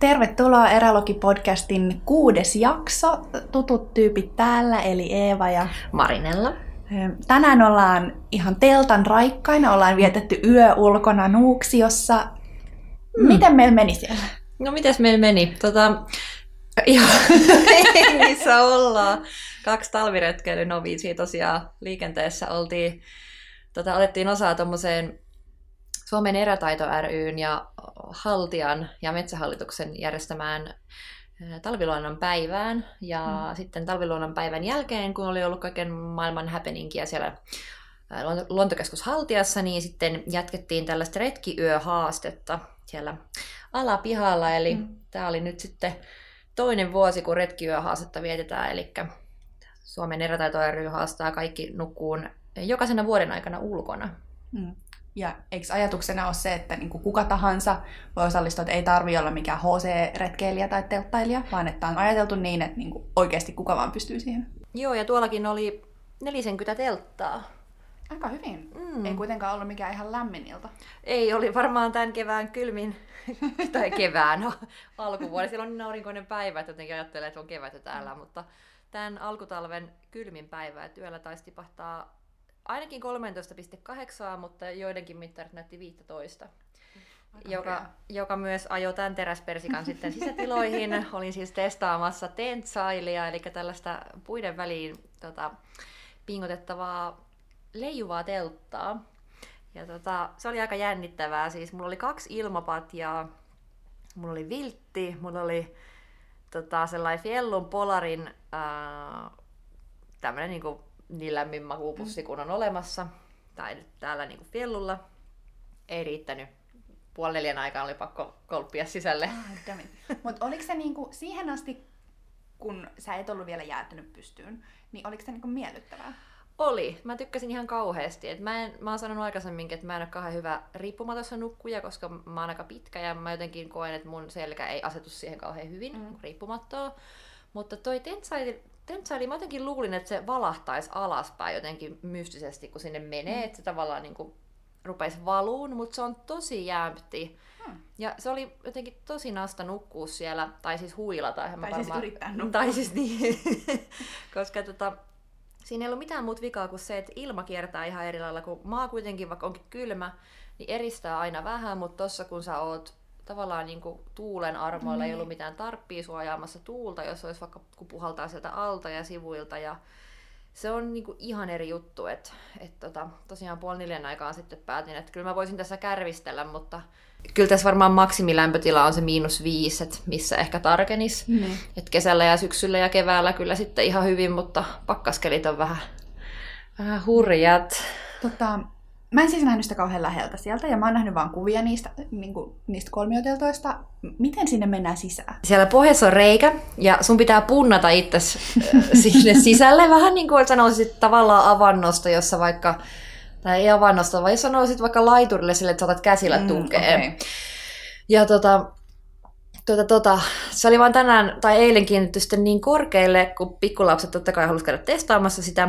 Tervetuloa Erälogi-podcastin kuudes jakso. Tutut tyypit täällä, eli Eeva ja Marinella. Tänään ollaan ihan teltan raikkaina, ollaan vietetty yö ulkona Nuuksiossa. Mm. Miten meillä meni siellä? No mites meillä meni? Tota, ihan missä ollaan. Kaksi talviretkeilyn noviisia tosiaan liikenteessä oltiin. Tota, otettiin osaa tuommoiseen Suomen erätaito ryn ja Haltian ja Metsähallituksen järjestämään talviluonnon päivään. Ja mm. sitten talviluonnon päivän jälkeen, kun oli ollut kaiken maailman happeningia siellä luontokeskus Haltiassa, niin sitten jatkettiin tällaista retkiyöhaastetta siellä alapihalla. Eli mm. tämä oli nyt sitten toinen vuosi, kun retkiyöhaastetta vietetään. Eli Suomen erätaito ry haastaa kaikki nukkuun jokaisena vuoden aikana ulkona. Mm. Ja eikö ajatuksena ole se, että niin kuin kuka tahansa voi osallistua, että ei tarvitse olla mikään HC-retkeilijä tai telttailija, vaan että on ajateltu niin, että niin kuin oikeasti kuka vaan pystyy siihen? Joo, ja tuollakin oli 40 telttaa. Aika hyvin. Mm. Ei kuitenkaan ollut mikään ihan lämmin ilta. Ei, oli varmaan tämän kevään kylmin, tai kevään alkuvuoden. Siellä on niin aurinkoinen päivä, että jotenkin ajattelee, että on kevät täällä, mutta tämän alkutalven kylmin päivä, että yöllä taisi tipahtaa ainakin 13,8, mutta joidenkin mittarit näytti 15. joka, joka myös ajoi tämän teräspersikan sitten sisätiloihin. Olin siis testaamassa tentsailia, eli tällaista puiden väliin tota, pingotettavaa leijuvaa telttaa. Ja tota, se oli aika jännittävää. Siis mulla oli kaksi ilmapatjaa, mulla oli viltti, mulla oli tota, sellainen Fiellun Polarin ää, tämmönen niinku niin lämmin makuupussi kun on olemassa, tai nyt täällä niin Fiellulla, ei riittänyt. Puoli neljän aikaan oli pakko kolppia sisälle. Ah, Mutta oliko se niinku siihen asti, kun sä et ollut vielä jäätynyt pystyyn, niin oliko se niinku miellyttävää? Oli. Mä tykkäsin ihan kauheasti. Et mä, en, mä oon sanonut aikaisemminkin, että mä en ole kauhean hyvä riippumatossa nukkuja, koska mä oon aika pitkä ja mä jotenkin koen, että mun selkä ei asetu siihen kauhean hyvin mm. riippumattoa. Mutta toi tentsaili, mä jotenkin luulin, että se valahtaisi alaspäin jotenkin mystisesti, kun sinne menee, mm. että se tavallaan niin kuin rupesi valuun, mutta se on tosi jämpti. Hmm. Ja se oli jotenkin tosi nasta nukkua siellä, tai siis huilata. Tai siis varmaan... siis yrittää nukkua. Tai siis niin, koska tota, siinä ei ollut mitään muuta vikaa kuin se, että ilma kiertää ihan eri lailla, kun maa kuitenkin, vaikka onkin kylmä, niin eristää aina vähän, mutta tossa kun sä oot tavallaan niin kuin tuulen armoilla, mm. ei ollut mitään tarppia suojaamassa tuulta, jos olisi vaikka kun puhaltaa sieltä alta ja sivuilta. Ja se on niin kuin ihan eri juttu, että et tota, tosiaan puoli neljän aikaan sitten päätin, että kyllä mä voisin tässä kärvistellä, mutta kyllä tässä varmaan maksimilämpötila on se miinus viisi, että missä ehkä tarkenis. Mm. Et kesällä ja syksyllä ja keväällä kyllä sitten ihan hyvin, mutta pakkaskelit on vähän, vähän hurjat. Tota, Mä en siis nähnyt sitä kauhean läheltä sieltä, ja mä oon nähnyt vaan kuvia niistä, niin kuin, niistä kolmioteltoista. Miten sinne mennään sisään? Siellä pohjassa on reikä, ja sun pitää punnata itse sinne sisälle. Vähän niin kuin sanoisit tavallaan avannosta, jossa vaikka, tai ei avannosta, vaan jos sanoisit vaikka laiturille sille, että saatat käsillä tukea. Mm, okay. Ja tota, Tuota, tuota, se oli vaan tänään tai eilen kiinnitetty sitten niin korkealle, kun pikkulapset totta kai halusivat käydä testaamassa sitä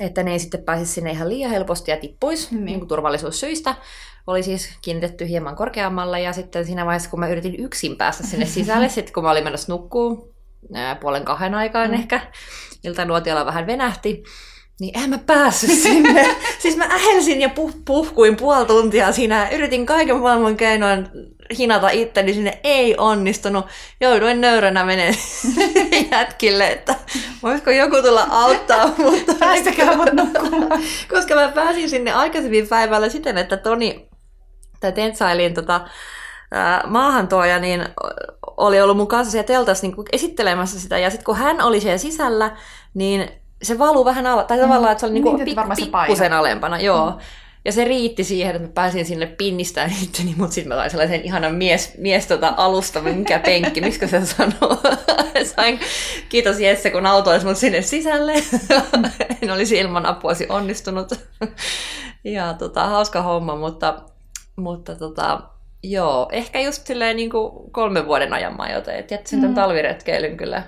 että ne ei sitten pääsisi sinne ihan liian helposti ja tippuisi mm. niin kuin turvallisuussyistä. Oli siis kiinnitetty hieman korkeammalle ja sitten siinä vaiheessa, kun mä yritin yksin päästä sinne sisälle, sitten kun mä olin menossa nukkuu puolen kahden aikaan mm. ehkä, iltanuotiolla vähän venähti, niin en mä päässyt sinne. siis mä ähelsin ja puh- puhkuin puoli tuntia siinä. Yritin kaiken maailman keinoin hinata itteni sinne. Ei onnistunut. Jouduin nöyränä menee jätkille, että voisiko joku tulla auttaa. Mutta Päästäkää mut nukkumaan. Koska mä pääsin sinne aikaisemmin päivällä siten, että Toni, tai Tentsailin tota, maahantuoja, niin oli ollut mun kanssa siellä teltassa niin esittelemässä sitä. Ja sitten kun hän oli siellä sisällä, niin se valuu vähän ala, tai tavallaan, että se oli niinku niin, pik, pikkusen alempana, joo. Mm. Ja se riitti siihen, että mä pääsin sinne pinnistään itteni, mutta sitten mä sain sellaisen ihanan mies, mies tota alusta, mikä penkki, miksi se sanoo. Sain, kiitos Jesse, kun autoisi mut sinne sisälle. en olisi ilman apuasi onnistunut. ja tota, hauska homma, mutta, mutta tota, joo, ehkä just silleen niin kuin kolmen vuoden ajan mä joten, että jättäisin mm. tämän talviretkeilyn kyllä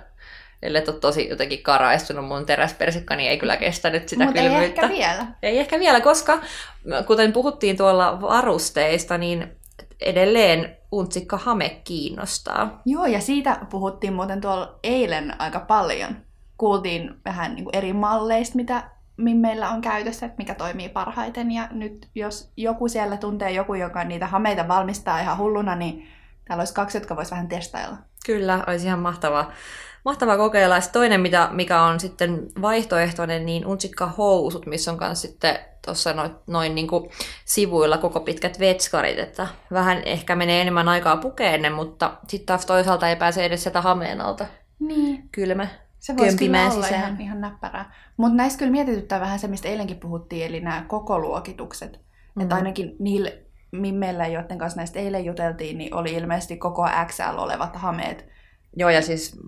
ellei ole tosi jotenkin karaistunut mun teräspersikka, niin ei kyllä kestänyt sitä Mut kylmyyttä. ei ehkä vielä. Ei ehkä vielä, koska kuten puhuttiin tuolla varusteista, niin edelleen untsikka hame kiinnostaa. Joo, ja siitä puhuttiin muuten tuolla eilen aika paljon. Kuultiin vähän niin kuin eri malleista, mitä meillä on käytössä, että mikä toimii parhaiten. Ja nyt jos joku siellä tuntee joku, joka niitä hameita valmistaa ihan hulluna, niin täällä olisi kaksi, jotka vois vähän testailla. Kyllä, olisi ihan mahtavaa. Mahtavaa kokeilla. Ja toinen, mitä, mikä on sitten vaihtoehtoinen, niin unsikka housut, missä on myös sitten tuossa noin, noin niin kuin sivuilla koko pitkät vetskarit, että vähän ehkä menee enemmän aikaa pukeen mutta sitten taas toisaalta ei pääse edes sieltä hameen alta. Niin. Kylmä. Se voisi kyllä olla sisään. ihan, ihan näppärää. Mutta näistä kyllä mietityttää vähän se, mistä eilenkin puhuttiin, eli nämä koko luokitukset. Mm-hmm. Että ainakin niille mimmeillä, joiden kanssa näistä eilen juteltiin, niin oli ilmeisesti koko XL olevat hameet. Joo, ja siis...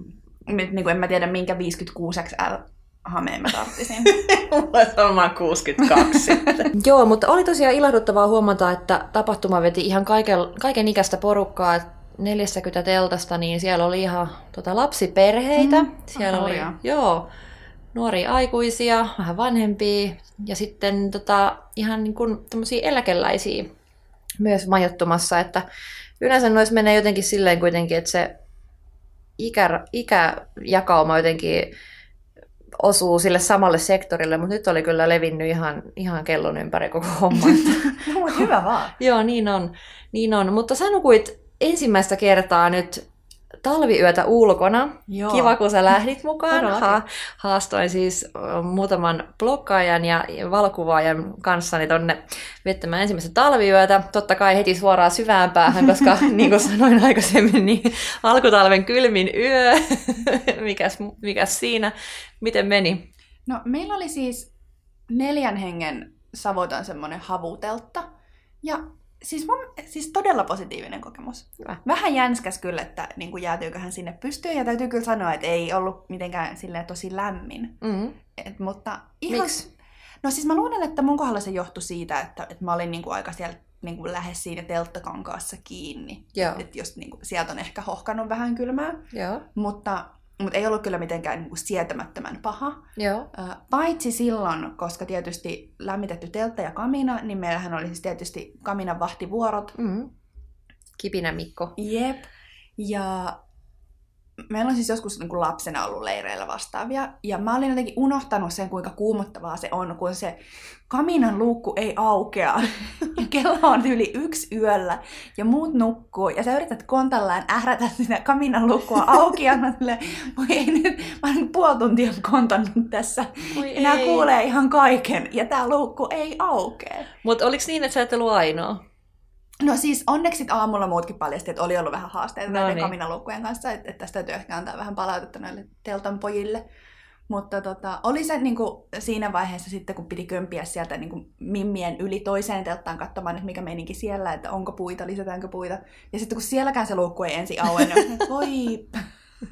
Nyt niin kuin en mä tiedä, minkä 56 XL hameen mä tarttisin. Mulla on 62 Joo, mutta oli tosiaan ilahduttavaa huomata, että tapahtuma veti ihan kaiken, kaiken ikäistä porukkaa. 40 teltasta, niin siellä oli ihan tota, lapsiperheitä. Mm, siellä oli, joo, nuoria aikuisia, vähän vanhempia ja sitten tota, ihan niin kuin eläkeläisiä myös majoittumassa, että yleensä noissa menee jotenkin silleen kuitenkin, että se ikä, ikäjakauma jotenkin osuu sille samalle sektorille, mutta nyt oli kyllä levinnyt ihan, ihan kellon ympäri koko homma. no, hyvä vaan. Joo, niin on. Niin on. Mutta sä nukuit ensimmäistä kertaa nyt talviyötä ulkona. Joo. Kiva, kun sä lähdit mukaan. Ha- haastoin siis muutaman blokkaajan ja valokuvaajan kanssani tonne viettämään ensimmäistä talviyötä. Totta kai heti suoraan syvään päähän, koska niin kuin sanoin aikaisemmin, niin alkutalven kylmin yö. mikäs, mikäs siinä? Miten meni? No meillä oli siis neljän hengen savotan semmoinen havuteltta. Ja siis, mun, siis todella positiivinen kokemus. Hyvä. Vähän jänskäs kyllä, että niin kuin jäätyyköhän sinne pystyyn. Ja täytyy kyllä sanoa, että ei ollut mitenkään silleen tosi lämmin. Mm-hmm. Et, mutta ihan... Miksi? No siis mä luulen, että mun kohdalla se johtui siitä, että, että mä olin niin kuin aika siellä niin kuin lähes siinä telttakankaassa kiinni. Että et jos niin kuin, sieltä on ehkä hohkannut vähän kylmää. Joo. Mutta mutta ei ollut kyllä mitenkään niin kuin sietämättömän paha. Joo. Paitsi silloin, koska tietysti lämmitetty teltta ja kamina, niin meillähän oli siis tietysti kaminan vahtivuorot. Mm. Kipinä Mikko. Jep. Ja meillä on siis joskus niin kuin lapsena ollut leireillä vastaavia, ja mä olin jotenkin unohtanut sen, kuinka kuumottavaa se on, kun se kaminan luukku ei aukea. Ja kello on yli yksi yöllä, ja muut nukkuu, ja sä yrität kontallaan ährätä sitä kaminan luukkua auki, ja mä silleen, voi ei nyt, mä olen puoli tuntia kontannut tässä. Voi ja nämä kuulee ihan kaiken, ja tää luukku ei aukea. Mutta oliko niin, että sä et ollut ainoa? No siis onneksi aamulla muutkin paljasti, että oli ollut vähän haasteita no näiden niin. kaminalukkujen kanssa, että, että tästä täytyy ehkä antaa vähän palautetta näille teltan pojille. Mutta tota, oli se niin kuin, siinä vaiheessa sitten, kun piti kömpiä sieltä niin kuin, mimmien yli toiseen telttaan katsomaan, että mikä meininki siellä, että onko puita, lisätäänkö puita. Ja sitten kun sielläkään se luukku ei ensin auennut, niin voi...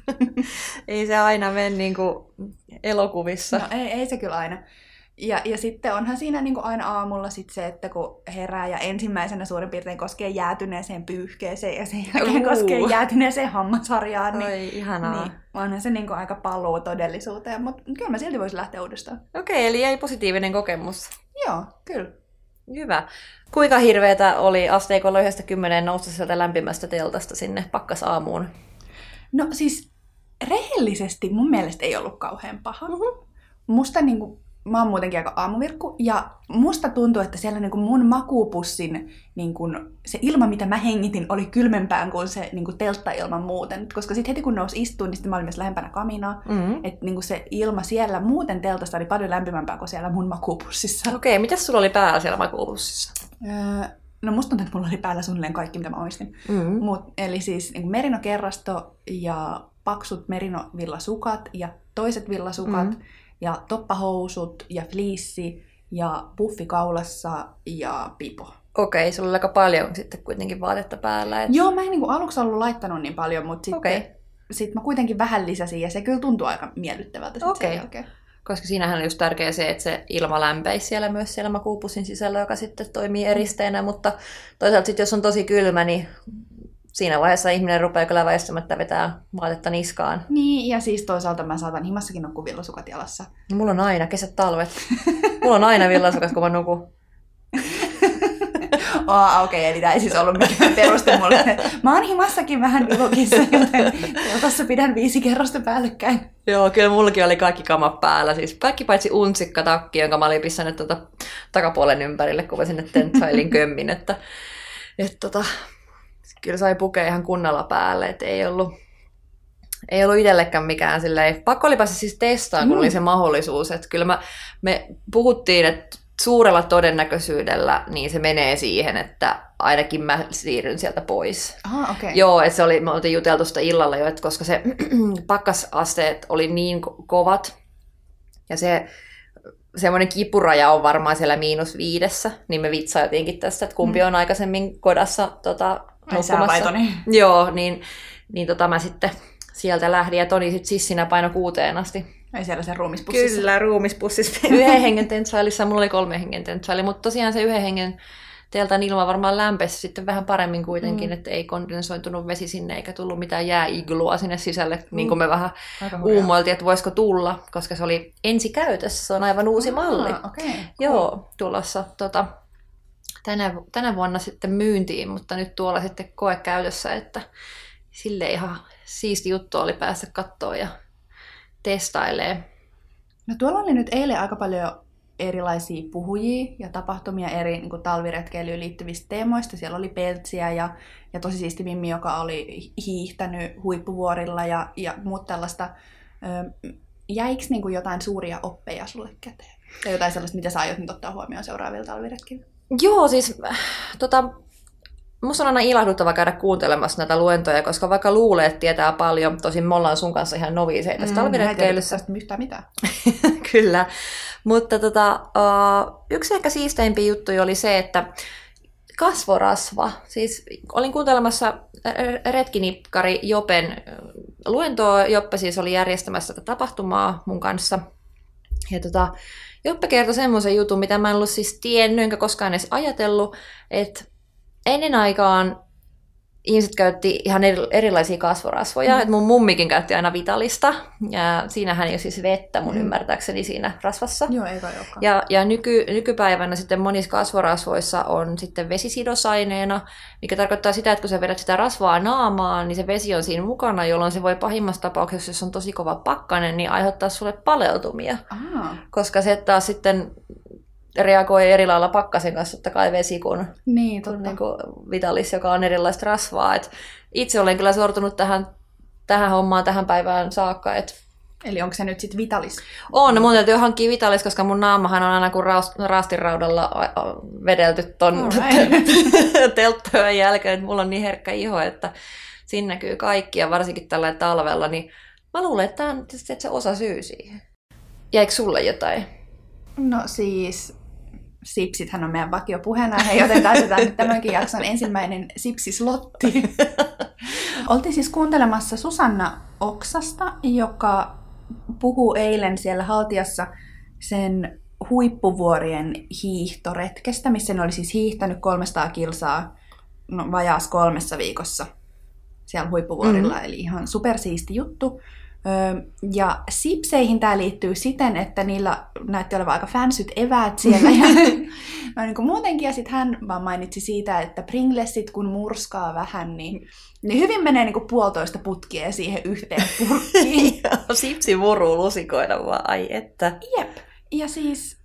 ei se aina mene niin kuin elokuvissa. No ei, ei se kyllä aina. Ja, ja sitten onhan siinä niin kuin aina aamulla sit se, että kun herää ja ensimmäisenä suurin piirtein koskee jäätyneeseen pyyhkeeseen ja sen jälkeen uh. koskee jäätyneeseen hammasharjaan. Niin, Oi, ihanaa. Niin, onhan se niin kuin aika paluu todellisuuteen, mutta kyllä mä silti voisin lähteä uudestaan. Okei, okay, eli jäi positiivinen kokemus. Joo, kyllä. Hyvä. Kuinka hirveätä oli asteikolla yhdestä kymmeneen nousta sieltä lämpimästä teltasta sinne pakkasaamuun? No siis rehellisesti mun mielestä ei ollut kauhean paha. Mm-hmm. Musta niin kuin, mä oon muutenkin aika aamuvirkku, ja musta tuntuu, että siellä niin kuin mun makuupussin niin kuin se ilma, mitä mä hengitin, oli kylmempään kuin se niin kuin telttailma muuten. Koska sitten heti kun nousi istuun, niin sitten mä olin myös lähempänä kaminaa. Mm-hmm. Että niin kuin se ilma siellä muuten teltasta oli paljon lämpimämpää kuin siellä mun makuupussissa. Okei, okay, mitä sulla oli päällä siellä makuupussissa? Öö, no musta tuntuu, että mulla oli päällä suunnilleen kaikki, mitä mä oistin. Mm-hmm. Mut, eli siis niin merinokerrasto ja paksut merinovillasukat ja toiset villasukat. Mm-hmm ja toppahousut ja fliissi ja puffi kaulassa ja pipo. Okei, sulla oli aika paljon sitten kuitenkin vaatetta päällä. Et... Joo, mä en niin kuin aluksi ollut laittanut niin paljon, mutta sitten okay. sit mä kuitenkin vähän lisäsin ja se kyllä tuntuu aika miellyttävältä Okei. Okay. Koska siinähän on just tärkeää se, että se ilma lämpeisi siellä myös siellä makuupussin sisällä, joka sitten toimii eristeenä, mutta toisaalta sitten jos on tosi kylmä, niin siinä vaiheessa ihminen rupeaa kyllä väistämättä vetää vaatetta niskaan. Niin, ja siis toisaalta mä saatan himassakin nukkua villasukat jalassa. No, mulla on aina, kesät, talvet. mulla on aina villasukat, kun mä nukun. Oh, okei, okay, eli tämä ei siis ollut mikään peruste mulle. Mä oon himassakin vähän divokissa, joten tuossa pidän viisi kerrosta päällekkäin. Joo, kyllä mullakin oli kaikki kamat päällä. Siis kaikki paitsi unsikka takki, jonka mä olin pistänyt tuota takapuolen ympärille, kun mä sinne tentsailin kömmin. Että, että tota, kyllä sai pukea ihan kunnolla päälle, että ei ollut, ei ollut itsellekään mikään silleen, pakko oli päästä siis testaan, kun mm. oli se mahdollisuus, että kyllä mä, me puhuttiin, että suurella todennäköisyydellä niin se menee siihen, että ainakin mä siirryn sieltä pois. Aha, okay. Joo, että se oli, me oltiin juteltu sitä illalla jo, että koska se pakkasasteet oli niin ko- kovat ja se semmoinen kipuraja on varmaan siellä miinus viidessä, niin me vitsailtiinkin tästä, että kumpi mm. on aikaisemmin kodassa tota, nukkumassa. Joo, niin, niin tota, mä sitten sieltä lähdin ja Toni sitten sissinä paino kuuteen asti. Ei siellä se ruumispussissa. Kyllä, ruumispussissa. yhden hengen tentsailissa, mulla oli kolme hengen tentsaili, mutta tosiaan se yhden hengen teiltä ilma varmaan lämpesi sitten vähän paremmin kuitenkin, mm. että ei kondensoitunut vesi sinne eikä tullut mitään jääiglua sinne sisälle, mm. niin kuin me vähän uumoiltiin, että voisiko tulla, koska se oli ensikäytössä, se on aivan uusi ah, malli. Okay. Joo, tulossa tota, tänä, tänä vuonna sitten myyntiin, mutta nyt tuolla sitten koekäytössä, että sille ihan siisti juttu oli päästä kattoon ja testailee. No tuolla oli nyt eilen aika paljon erilaisia puhujia ja tapahtumia eri niin kuin talviretkeilyyn liittyvistä teemoista. Siellä oli Peltsiä ja, ja tosi siisti Mimmi, joka oli hiihtänyt huippuvuorilla ja, ja muut tällaista. jäikö niin kuin jotain suuria oppeja sulle käteen? Tai jotain sellaista, mitä sä aiot nyt ottaa huomioon seuraavilla talviretkeillä? Joo, siis tota, Musta on aina ilahduttava käydä kuuntelemassa näitä luentoja, koska vaikka luulee, että tietää paljon, tosin me ollaan sun kanssa ihan noviiseja tässä mm, talviretkeilyssä. yhtään mitään. Kyllä. Mutta tota, uh, yksi ehkä siisteimpiä juttuja oli se, että kasvorasva. Siis olin kuuntelemassa retkinikkari Jopen luentoa. Joppe siis oli järjestämässä tätä tapahtumaa mun kanssa. Ja tota, Joppe kertoi semmoisen jutun, mitä mä en ollut siis tiennyt, enkä koskaan edes ajatellut, että ennen aikaan ihmiset käytti ihan erilaisia kasvorasvoja. Mm. Et mun mummikin käytti aina vitalista, ja siinähän ei ole siis vettä mun mm. ymmärtääkseni siinä rasvassa. Joo, ei Ja, ja nyky, nykypäivänä sitten monissa kasvorasvoissa on sitten vesisidosaineena, mikä tarkoittaa sitä, että kun sä vedät sitä rasvaa naamaan, niin se vesi on siinä mukana, jolloin se voi pahimmassa tapauksessa, jos on tosi kova pakkanen, niin aiheuttaa sulle paleutumia. Aha. Koska se taas sitten reagoi eri lailla pakkasen kanssa, totta kai vesi kuin, niin, kuin, niin kuin vitalis, joka on erilaista rasvaa. Et itse olen kyllä sortunut tähän, tähän hommaan tähän päivään saakka. Et Eli onko se nyt sitten vitalis? On, mun täytyy hankkia vitalis, koska mun naamahan on aina kuin raastiraudalla vedelty ton telttojen jälkeen, että mulla on niin herkkä iho, että siinä näkyy kaikki ja varsinkin tällä talvella, niin mä luulen, että tämä on se osa syy siihen. Jäikö sulle jotain? No siis, Sipsithän on meidän vakiopuheenaihe, joten täytetään nyt tämänkin jakson ensimmäinen Sipsislotti. Oltiin siis kuuntelemassa Susanna Oksasta, joka puhuu eilen siellä Haltiassa sen huippuvuorien hiihtoretkestä, missä ne oli siis hiihtänyt 300 kilsaa no, vajaas kolmessa viikossa siellä huippuvuorilla, mm-hmm. eli ihan supersiisti juttu. Ja sipseihin tämä liittyy siten, että niillä näytti olevan aika fansyt eväät siellä. Ja, no niin kuin muutenkin, ja sitten hän vaan mainitsi siitä, että Pringlesit kun murskaa vähän, niin, niin hyvin menee niin kuin puolitoista putkia siihen yhteen purkkiin. Sipsi muruu lusikoida vaan, ai että. Jep. Ja siis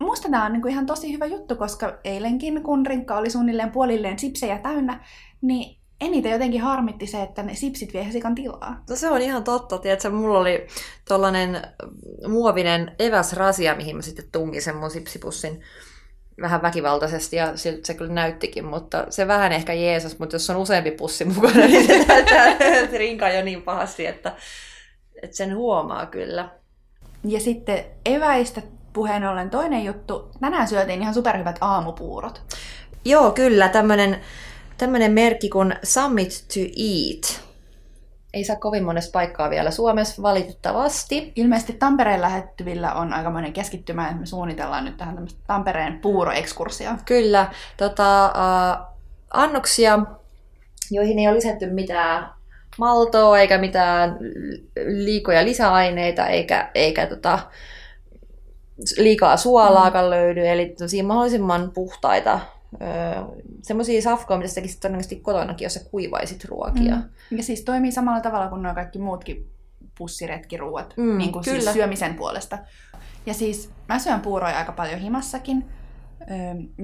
musta tämä on niin kuin ihan tosi hyvä juttu, koska eilenkin, kun rinkka oli suunnilleen puolilleen sipsejä täynnä, niin eniten jotenkin harmitti se, että ne sipsit vie sikan tilaa. No se on ihan totta. Tiedätkö, mulla oli tollanen muovinen eväsrasia, mihin mä sitten tungin sen mun sipsipussin vähän väkivaltaisesti ja siltä se kyllä näyttikin, mutta se vähän ehkä Jeesus, mutta jos on useampi pussi mukana, niin se näyttää rinka jo niin pahasti, että, että sen huomaa kyllä. Ja sitten eväistä puheen ollen toinen juttu. Tänään syötiin ihan superhyvät aamupuurot. Joo, kyllä. Tämmöinen tämmöinen merkki kuin Summit to Eat. Ei saa kovin monesta paikkaa vielä Suomessa valitettavasti. Ilmeisesti Tampereen lähettyvillä on aikamoinen keskittymä, että me suunnitellaan nyt tähän tämmöistä Tampereen puuroekskursia. Kyllä. Tota, äh, annoksia, joihin ei ole lisätty mitään maltoa eikä mitään liikoja lisäaineita eikä, eikä tota, liikaa suolaakaan mm. löydy. Eli mahdollisimman puhtaita Öö, semmoisia safkoja, mitä sä tekisit todennäköisesti kotonakin, jos sä kuivaisit ruokia. Mm. Ja siis toimii samalla tavalla kuin nuo kaikki muutkin pussiretkiruuat, Mm, niin kuin kyllä. siis syömisen puolesta. Ja siis mä syön puuroja aika paljon himassakin, öö,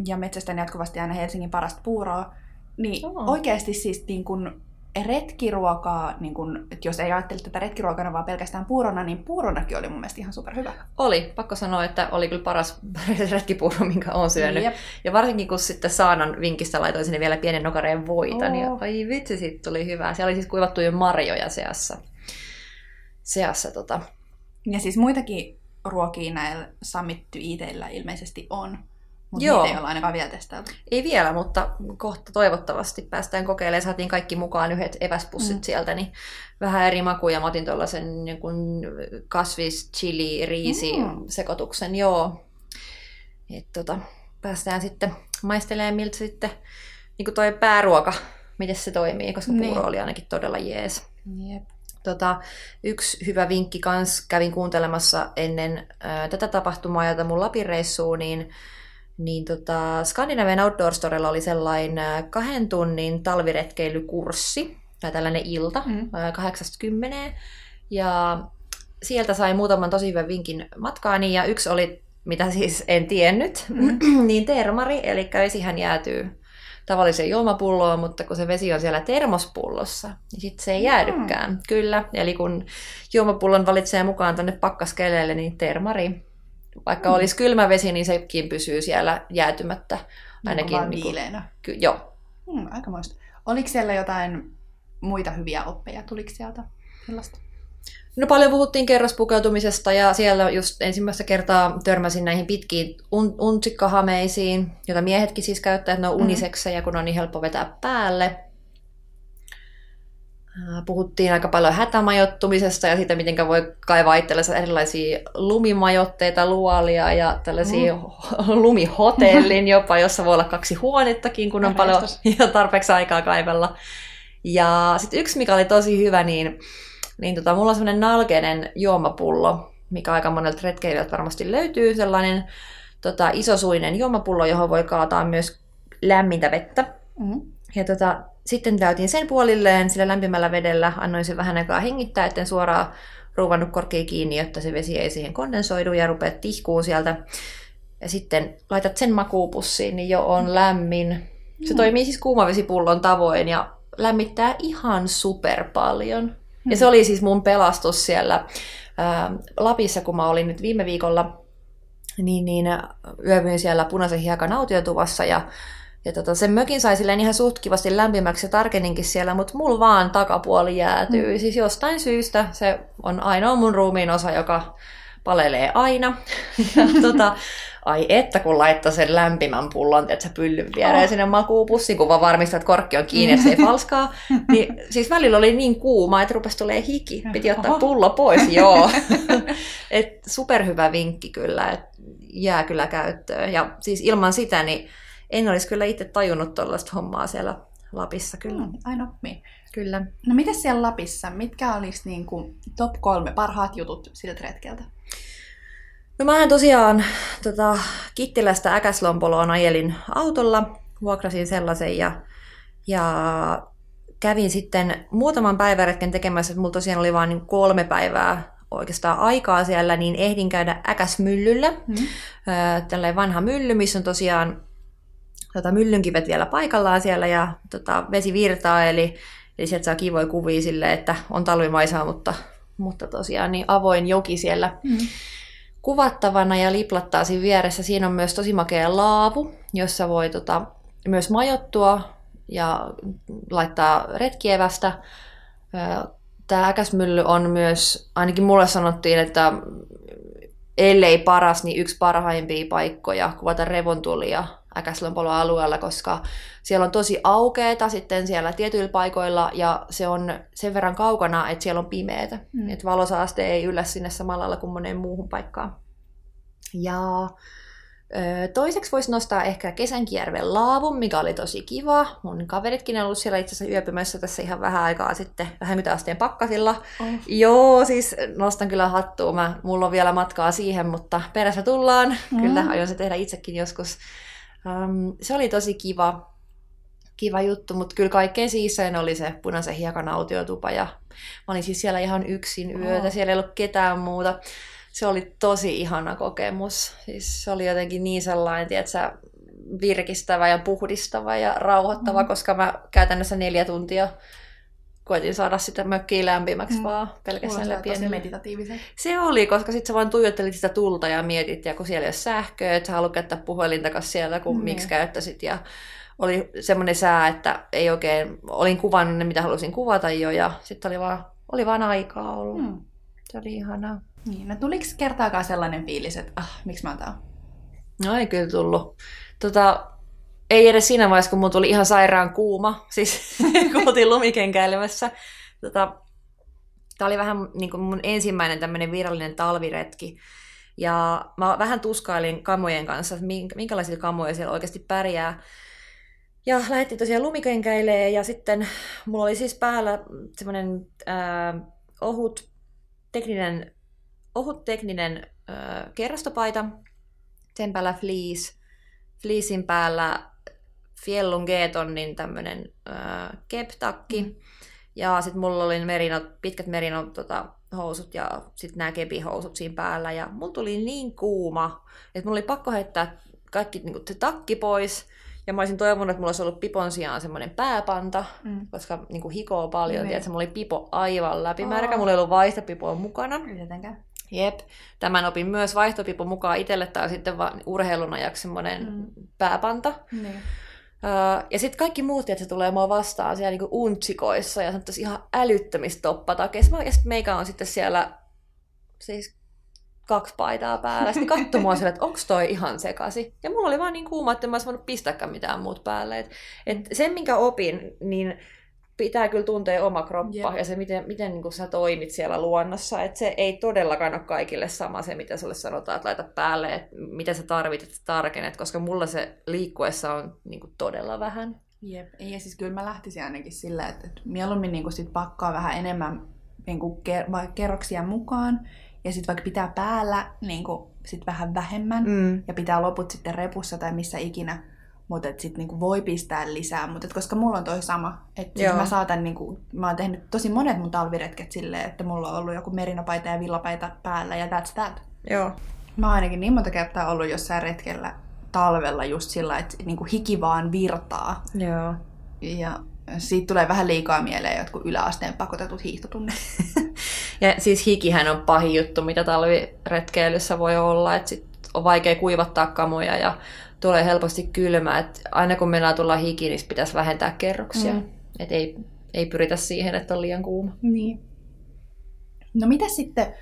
ja metsästän jatkuvasti aina Helsingin parasta puuroa. Niin Oo. oikeasti siis niin kun retkiruokaa, niin kun, että jos ei ajattele tätä retkiruokana vaan pelkästään puurona, niin puuronakin oli mun mielestä ihan superhyvä. Oli, pakko sanoa, että oli kyllä paras retkipuuro, minkä olen syönyt. Jep. Ja varsinkin kun sitten Saanan vinkistä laitoin sinne vielä pienen nokareen voita, niin Oo. ai vitsi, siitä tuli hyvää. Siellä oli siis kuivattuja marjoja seassa. Seassa tota. Ja siis muitakin ruokia näillä sammittyiteillä ilmeisesti on. Mutta Joo. niitä ei olla ainakaan vielä testailtu. Ei vielä, mutta kohta toivottavasti päästään kokeilemaan. Saatiin kaikki mukaan yhdet eväspussit Mm. sieltä, niin vähän eri makuja. Mä otin tuollaisen niin kuin kasvis, chili, riisi Mm. sekoituksen, joo. Et tota, päästään sitten maistelemaan, miltä sitten niin kuin toi pääruoka, miten se toimii, koska Niin. puuro oli ainakin todella jees. Jep. Tota, yksi hyvä vinkki kans, kävin kuuntelemassa ennen ää, tätä tapahtumaa ja tätä mun Lapin reissua, niin, niin tota, Scandinavian Outdoor Storella oli sellainen ää, kahden tunnin talviretkeilykurssi, tai tällainen ilta, Mm. ää, 8-10, ja sieltä sai muutaman tosi hyvän vinkin matkaani, ja yksi oli, mitä siis en tiennyt, Mm. niin termari, eli vesihän jäätyy tavalliseen juomapulloon, mutta kun se vesi on siellä termospullossa, niin sitten se ei jäädykään. Kyllä, eli kun juomapullon valitsee mukaan tänne pakkaskeleelle, niin termari, vaikka Mm. olisi kylmä vesi, niin sekin pysyy siellä jäätymättä. Ainakin vaan niinku- viileänä. ky- joo. Hmm, aikamoista. Oliko siellä jotain muita hyviä oppeja? Tuliko sieltä sellaista? No paljon puhuttiin kerrospukeutumisesta ja siellä just ensimmäistä kertaa törmäsin näihin pitkiin un- unsikkahameisiin, joita miehetkin siis käyttää, että ne on Mhm. uniseksejä, kun on niin helppo vetää päälle. Puhuttiin aika paljon hätämajoittumisesta ja siitä, miten voi kaivaa itsellensä erilaisia lumimajoitteita, luolia ja tällaisia Mm. lumihotellin jopa, jossa voi olla kaksi huonettakin, kun on paljon ja tarpeeksi aikaa kaivella. Ja sitten yksi, mikä oli tosi hyvä, niin, niin tota, mulla on semmoinen nalkeinen juomapullo, mikä aika monelta retkeilijältä varmasti löytyy, sellainen tota, isosuinen juomapullo, johon voi kaataa myös lämmintä vettä. Mm. Ja tota, sitten täytin sen puolilleen sillä lämpimällä vedellä, annoin sen vähän aikaa hengittää, etten suoraan ruuvannut korkea kiinni, jotta se vesi ei siihen kondensoidu ja rupeat tihkuun sieltä. Ja sitten laitat sen makuupussiin, niin jo on lämmin. Se Mm. toimii siis kuumavesipullon tavoin ja lämmittää ihan super paljon. Mm. Ja se oli siis mun pelastus siellä ää, Lapissa, kun mä olin nyt viime viikolla, niin, niin yövyin siellä punaisen hiekan autiotuvassa ja ja tota, sen mökin sai silleen ihan suht kivasti lämpimäksi ja tarkeninkin siellä, mutta mulla vaan takapuoli jäätyy. Mm. Siis jostain syystä se on ainoa mun ruumiin osa, joka palelee aina. Ja tota, ai että kun laittaa sen lämpimän pullon, että se pyllyn viereen Oh. sinne makuupussiin, kun vaan varmistaa, että korkki on kiinni, että se ei falskaa. Niin, siis välillä oli niin kuuma, että rupesi tulee hiki. Piti ottaa Oho. pullo pois, joo. Et superhyvä vinkki kyllä, että jää kyllä käyttöön. Ja siis ilman sitä, niin en olisi kyllä itse tajunnut tuollaista hommaa siellä Lapissa kyllä. Mm, aina oppii. kyllä. No miten siellä Lapissa? Mitkä olisi niin kuin top kolme parhaat jutut siltä retkeltä? No mähän tosiaan tota, Kittilästä Äkäslompoloon ajelin autolla, vuokrasin sellaisen ja, ja kävin sitten muutaman päiväretken tekemässä, että mulla tosiaan oli vain niin kolme päivää oikeastaan aikaa siellä, niin ehdin käydä Äkäsmyllyllä. Mm. Tällainen vanha mylly, missä on tosiaan tota, myllynkivet vielä paikallaan siellä ja tota, vesi virtaa, eli, eli sieltä saa kivoja kuvia sille, että on talvimaisemaa, mutta, mutta tosiaan niin avoin joki siellä Mm. kuvattavana ja liplattaa siinä vieressä. Siinä on myös tosi makea laavu, jossa voi tota, myös majottua ja laittaa retkievästä. Tämä äkäsmylly on myös, ainakin mulle sanottiin, että ellei paras, niin yksi parhaimpia paikkoja kuvata revontulia Äkäslompolon alueella, koska siellä on tosi aukeeta sitten siellä tietyillä paikoilla ja se on sen verran kaukana, että siellä on pimeätä. Mm. Että valosaaste ei yllä sinne samalla lailla kuin moneen muuhun paikkaan. Ja toiseksi voisi nostaa ehkä Kesänkijärven laavun, mikä oli tosi kiva. Mun kaveritkin on ollut siellä itse asiassa yöpymässä tässä ihan vähän aikaa sitten, vähän asteen pakkasilla. Oh. Joo, siis nostan kyllä hattua. Mä, mulla on vielä matkaa siihen, mutta perässä tullaan. Mm. Kyllä aion se tehdä itsekin joskus. Um, se oli tosi kiva, kiva juttu, mutta kyllä kaikkein siisäin oli se punaisen hiekan autiotupa ja mä olin siis siellä ihan yksin yötä, oh. siellä ei ollut ketään muuta. Se oli tosi ihana kokemus. Siis se oli jotenkin niin sellainen, tiedätkö, virkistävä ja puhdistava ja rauhoittava, mm. koska mä käytännössä neljä tuntia koitin saada sitä mökkiä lämpimäksi mm. vaan pelkästään läpi. tosi meditatiivisen. Se oli, koska sitten sä vaan tuijottelit sitä tulta ja mietit, ja kun siellä ei ole sähköä, että sä haluat käyttää puhelinta siellä, kun mm. miksi käyttäisit. Ja oli semmoinen sää, että ei oikein, olin kuvannut ne, mitä halusin kuvata jo, ja sitten oli vaan, oli vaan aikaa ollut. Mm. Se oli ihanaa. Niin, no tuliko kertaakaan sellainen fiilis, että ah, miksi mä otan? No ei kyllä tullut. Tota, ei edes siinä vaiheessa, kun mun tuli ihan sairaan kuuma, siis kun oltiin lumikenkäilemässä. Tota, Tämä oli vähän niin kuin mun ensimmäinen tämmöinen virallinen talviretki. Ja mä vähän tuskailin kamojen kanssa, että minkälaisia kamoja siellä oikeasti pärjää. Ja lähdettiin tosiaan lumikenkäilee ja sitten mulla oli siis päällä semmoinen äh, ohut tekninen, ohut tekninen äh, kerrastopaita, sen päällä fleece, fleecein päällä Fiellun Getonnin tämmöinen äh, keptakki. Mm. Ja sitten mulla oli merinot, pitkät merinot tota, housut ja sitten nämä kepihousut siinä päällä. Ja mulla tuli niin kuuma, että mulla oli pakko heittää kaikki niin kuin, se takki pois. Ja mä olisin toivonut, että mulla olisi ollut pipon sijaan semmoinen pääpanta, mm. koska niin kuin hikoo paljon. Tiedätkö, mulla oli pipo aivan läpimärkä. Oh. Mulla ei ollut vaihtopipoa mukana. Mitenkään. Jep. Tämän opin myös vaihtopipo mukaan itselle. tai sitten vaan urheilun ajaksi semmoinen mm. pääpanta. Niin. Ja sitten kaikki muut, että se tulee mua vastaan siellä niinku untsikoissa ja sanottaisi ihan älyttömistä toppatakeissa. Ja sitten meikä on sitten siellä siis kaksi paitaa päällä. Sitten katsoi mua sille, että onko toi ihan sekasi. Ja mulla oli vaan niin kuuma, että en mä olisi voinut pistääkään mitään muut päälle. Et, et sen, minkä opin, niin pitää kyllä tuntea oma kroppa Jep. ja se, miten, miten niin sä toimit siellä luonnossa. Että se ei todellakaan ole kaikille sama se, mitä sulle sanotaan, että laita päälle, että mitä sä tarvitset, että tarkennet, koska mulla se liikkuessa on niin kuin todella vähän. Jep, ja siis kyllä mä lähtisin ainakin sillä, että, että mieluummin niin kuin sit pakkaa vähän enemmän niin kuin ker- kerroksia mukaan, ja sitten vaikka pitää päällä niin kuin sit vähän vähemmän, mm. ja pitää loput sitten repussa tai missä ikinä, mutta sitten niinku voi pistää lisää. Mutta koska mulla on toi sama, että mä saatan, niinku, mä oon tehnyt tosi monet mun talviretket silleen, että mulla on ollut joku merinopaita ja villapaita päällä ja that's that. Joo. Mä oon ainakin niin monta kertaa ollut jossain retkellä talvella just sillä, että niinku hiki vaan virtaa. Joo. Ja siitä tulee vähän liikaa mieleen jotkut yläasteen pakotetut hiihtotunnit. ja siis hikihän on pahin juttu, mitä talviretkeilyssä voi olla, että sit on vaikea kuivattaa kamoja ja tulee helposti kylmä. että aina kun meillä tullaan hiki, niin pitäisi vähentää kerroksia. Mm. Et ei, ei pyritä siihen, että on liian kuuma. Niin. No mitä sitten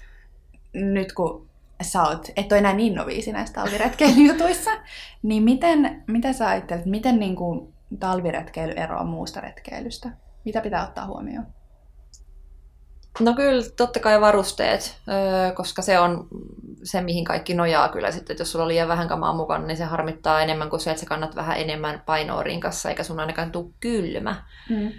nyt kun sä oot, et ole enää niin noviisi näissä talviretkeilyjutuissa, niin miten, mitä sä ajattelet, miten niin kuin talviretkeily eroaa muusta retkeilystä? Mitä pitää ottaa huomioon? No kyllä, totta kai varusteet, koska se on se, mihin kaikki nojaa kyllä sitten. Että jos sulla on liian vähän kamaa mukana, niin se harmittaa enemmän kuin se, että sä kannat vähän enemmän painoa rinkassa, eikä sun ainakaan tule kylmä. Mm.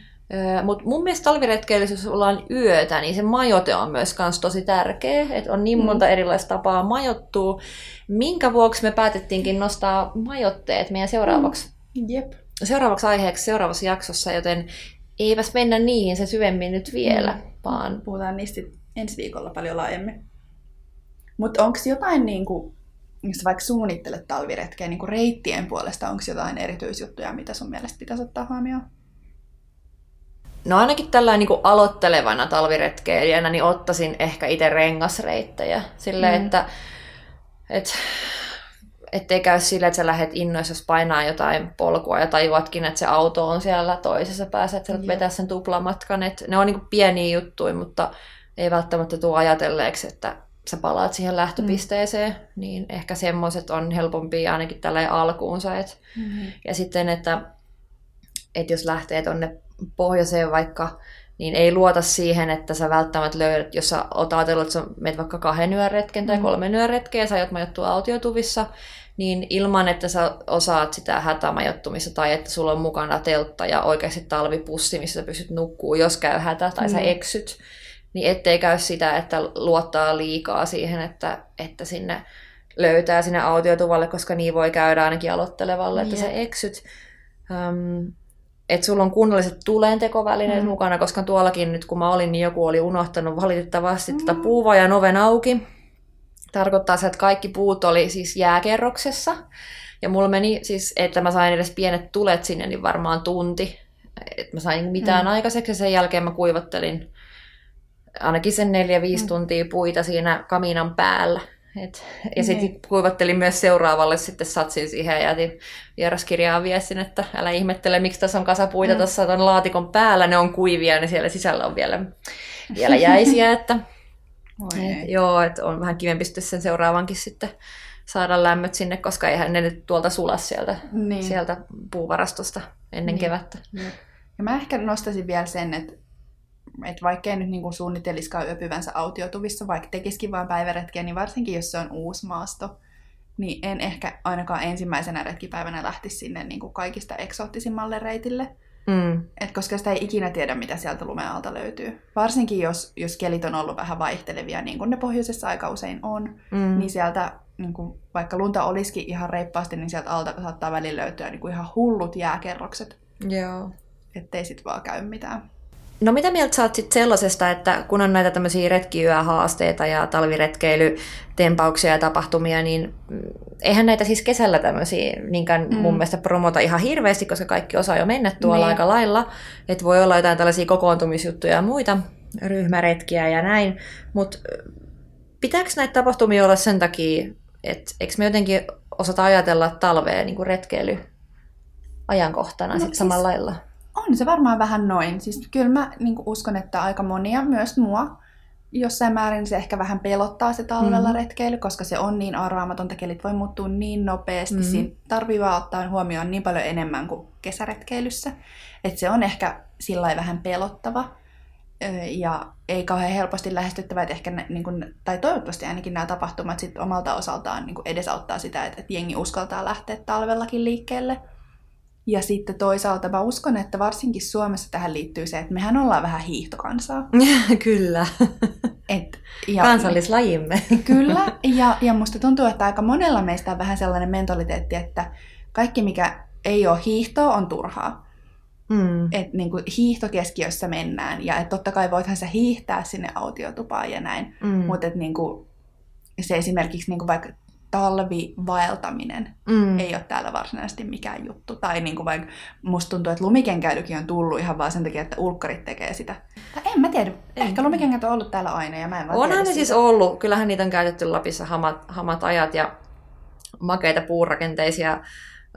Mutta mun mielestä talviretkeilyssä, jos ollaan yötä, niin se majote on myös kans tosi tärkeä. Että on niin mm. monta mm. erilaista tapaa majottua. Minkä vuoksi me päätettiinkin nostaa majotteet meidän seuraavaksi, mm. Jep. seuraavaksi aiheeksi seuraavassa jaksossa, joten eipäs mennä niihin se syvemmin nyt vielä, mm. Vaan... Puhutaan niistä ensi viikolla paljon laajemmin. Mutta onko jotain, niin kuin, jos vaikka suunnittelet talviretkeä niin kuin reittien puolesta, onko jotain erityisjuttuja, mitä sun mielestä pitäisi ottaa huomioon? No ainakin tällä niin aloittelevana talviretkeilijänä niin ottaisin ehkä itse rengasreittejä. Silleen, mm. että et, ettei käy sille, että sä lähdet innoissa painaa jotain polkua ja tajuatkin, että se auto on siellä toisessa päässä, että sä vetää sen tuplamatkan. Et ne on niin pieniä juttuja, mutta ei välttämättä tule ajatelleeksi, että sä palaat siihen lähtöpisteeseen, mm. niin ehkä semmoiset on helpompia ainakin tällä alkuunsa. Et, mm. Ja sitten, että, että jos lähtee tuonne pohjoiseen vaikka, niin ei luota siihen, että sä välttämättä löydät, jos sä oot ajatellut, että sä menet vaikka kahden yön retken tai mm. kolmen yön retken ja sä aiot majoittua autiotuvissa, niin ilman, että sä osaat sitä hätämajoittumista tai että sulla on mukana teltta ja oikeasti talvipussi, missä sä pystyt nukkuu, jos käy hätä tai mm. sä eksyt, niin ettei käy sitä, että luottaa liikaa siihen, että, että sinne löytää sinne autiotuvalle, koska niin voi käydä ainakin aloittelevalle, että Jep. sä eksyt. Um, että sulla on kunnolliset tulentekovälineet Mm. mukana, koska tuollakin nyt kun mä olin, niin joku oli unohtanut valitettavasti Mm. tota puuvajan oven auki. Tarkoittaa se, että kaikki puut oli siis jääkerroksessa. Ja mulla meni siis, että mä sain edes pienet tulet sinne, niin varmaan tunti. Että mä sain mitään Mm. mm. aikaiseksi ja sen jälkeen mä kuivattelin ainakin sen 4-5 Mm. mm. tuntia puita siinä kaminan päällä. Et, ja sitten Niin. kuivattelin myös seuraavalle sitten satsin siihen ja jätin vieraskirjaa viestin, että älä ihmettele, miksi tässä on kasapuita Mm. mm. tuossa tuon laatikon päällä, ne on kuivia ja siellä sisällä on vielä, vielä jäisiä, että et, joo, että on vähän kivempi sitten sen seuraavankin sitten saada lämmöt sinne, koska eihän ne nyt tuolta sula sieltä, Niin. sieltä puuvarastosta ennen Niin. kevättä. Jep. Ja mä ehkä nostaisin vielä sen, että, että vaikka ei nyt niin kuin suunnitteliskaan yöpyvänsä autiotuvissa, vaikka tekisikin vain päiväretkiä, niin varsinkin jos se on uusi maasto, niin en ehkä ainakaan ensimmäisenä retkipäivänä lähtisi sinne niin kuin kaikista eksoottisimmalle reitille. Mm. Et koska sitä ei ikinä tiedä, mitä sieltä lumen alta löytyy. Varsinkin jos, jos kelit on ollut vähän vaihtelevia, niin kuin ne pohjoisessa aika usein on, Mm. niin sieltä, niin kuin, vaikka lunta olisikin ihan reippaasti, niin sieltä alta saattaa välillä löytyä niin kuin ihan hullut jääkerrokset, Joo. ettei sit vaan käy mitään. No mitä mieltä sä oot sit sellaisesta, että kun on näitä tämmöisiä retkiyöhaasteita ja talviretkeilytempauksia ja tapahtumia, niin mm, eihän näitä siis kesällä tämmöisiä niinkään Mm. mun mielestä promota ihan hirveästi, koska kaikki osaa jo mennä tuolla Niin. aika lailla. Että voi olla jotain tällaisia kokoontumisjuttuja ja muita, ryhmäretkiä ja näin, mutta pitääkö näitä tapahtumia olla sen takia, että eikö me jotenkin osata ajatella talvea niin kuin retkeily ajankohtana No no, siis- samalla lailla? On se varmaan vähän noin. Siis kyllä mä niin uskon, että aika monia, myös mua, jossain määrin se ehkä vähän pelottaa se talvella Mhm. retkeily, koska se on niin arvaamatonta, kelit voi muuttua niin nopeasti. Mhm. Siinä tarvii vaan ottaa huomioon niin paljon enemmän kuin kesäretkeilyssä. Että se on ehkä sillä vähän pelottava ja ei kauhean helposti lähestyttävä, että ehkä ne, niin kuin, tai toivottavasti ainakin nämä tapahtumat sit omalta osaltaan niin kuin edesauttaa sitä, että, että jengi uskaltaa lähteä talvellakin liikkeelle. Ja sitten toisaalta mä uskon, että varsinkin Suomessa tähän liittyy se, että mehän ollaan vähän hiihtokansaa. Kyllä. Et, ja, Kansallislajimme. Kyllä, ja, ja musta tuntuu, että aika monella meistä on vähän sellainen mentaliteetti, että kaikki mikä ei ole hiihtoa on turhaa. Mm. Että niin kuin hiihtokeskiössä mennään, ja että totta kai voithan sä hiihtää sinne autiotupaan ja näin, Mm. mutta että niin kuin, se esimerkiksi niin kuin vaikka talvivaeltaminen mm. ei ole täällä varsinaisesti mikään juttu. Tai niin kuin vaikka musta tuntuu, että lumikenkäilykin on tullut ihan vaan sen takia, että ulkkarit tekee sitä. Tai en mä tiedä. En. Ehkä lumikengät on ollut täällä aina ja mä en vaan Onhan ne siitä. siis ollut. Kyllähän niitä on käytetty Lapissa hamat, hamat ajat ja makeita puurakenteisia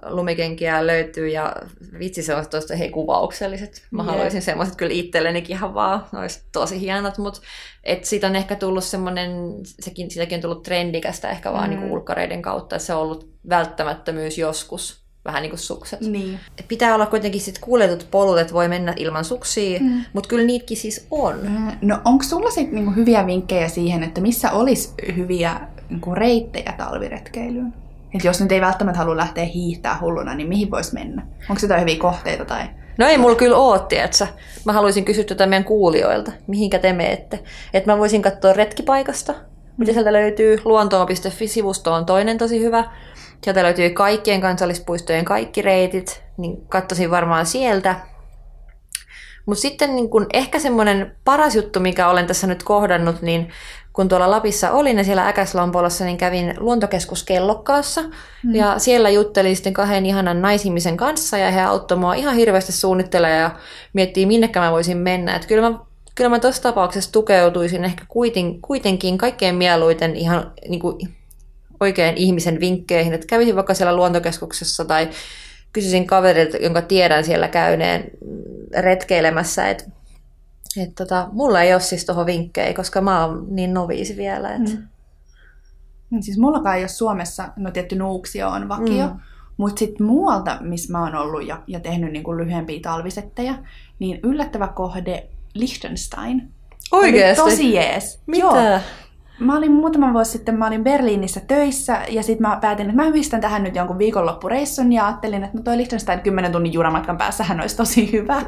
lumikenkiä löytyy ja vitsi se on tosta hei kuvaukselliset. Mä Jep. haluaisin semmoiset kyllä itsellenikin ihan vaan, ne olisi tosi hienot, mutta et siitä on ehkä tullut semmoinen, sekin, siitäkin on tullut trendikästä ehkä vaan Mm. mm. niinku ulkkareiden kautta, että se on ollut välttämättömyys joskus, vähän niin kuin sukset. Niin. Pitää olla kuitenkin sit kuljetut polut, että voi mennä ilman suksia, Mm. mm. mutta kyllä niitäkin siis on. No onko sulla sitten niinku hyviä vinkkejä siihen, että missä olisi hyviä niinku reittejä talviretkeilyyn? Et jos nyt ei välttämättä halua lähteä hiihtää hulluna, niin mihin voisi mennä? Onko jotain hyviä kohteita? Tai... No ei mulla kyllä oo, tietsä. Mä haluaisin kysyä tätä meidän kuulijoilta, mihinkä te meette. Että mä voisin katsoa retkipaikasta, mitä sieltä löytyy. Luontoon.fi-sivusto on toinen tosi hyvä. Sieltä löytyy kaikkien kansallispuistojen kaikki reitit, niin katsoisin varmaan sieltä. Mutta sitten niin kun ehkä semmoinen paras juttu, mikä olen tässä nyt kohdannut, niin kun tuolla Lapissa olin ja siellä Äkäslampolassa, niin kävin luontokeskus Kellokkaassa. Mm. Ja siellä juttelin sitten kahden ihanan naisihmisen kanssa ja he auttoi mua ihan hirveästi suunnittelemaan ja miettii, minnekä mä voisin mennä. Et kyllä mä, kyllä mä tuossa tapauksessa tukeutuisin ehkä kuiten, kuitenkin kaikkein mieluiten ihan niin kuin oikein ihmisen vinkkeihin, että kävisin vaikka siellä luontokeskuksessa tai kysyisin kaverilta, jonka tiedän siellä käyneen retkeilemässä, että et tota, mulla ei ole siis tuohon vinkkejä, koska mä oon niin noviisi vielä. Et... Mm. Niin Siis mullakaan ei ole Suomessa, no tietty Nuuksio on vakio, mm. Mm. mutta sitten muualta, missä mä oon ollut ja, ja tehnyt niinku lyhyempiä talvisettejä, niin yllättävä kohde Liechtenstein. Oikeesti? Oli tosi jees. Mitä? Joo. Mä olin muutama vuosi sitten, mä olin Berliinissä töissä ja sitten mä päätin, että mä yhdistän tähän nyt jonkun viikonloppureissun ja ajattelin, että no toi Liechtenstein 10 tunnin junamatkan päässähän olisi tosi hyvä.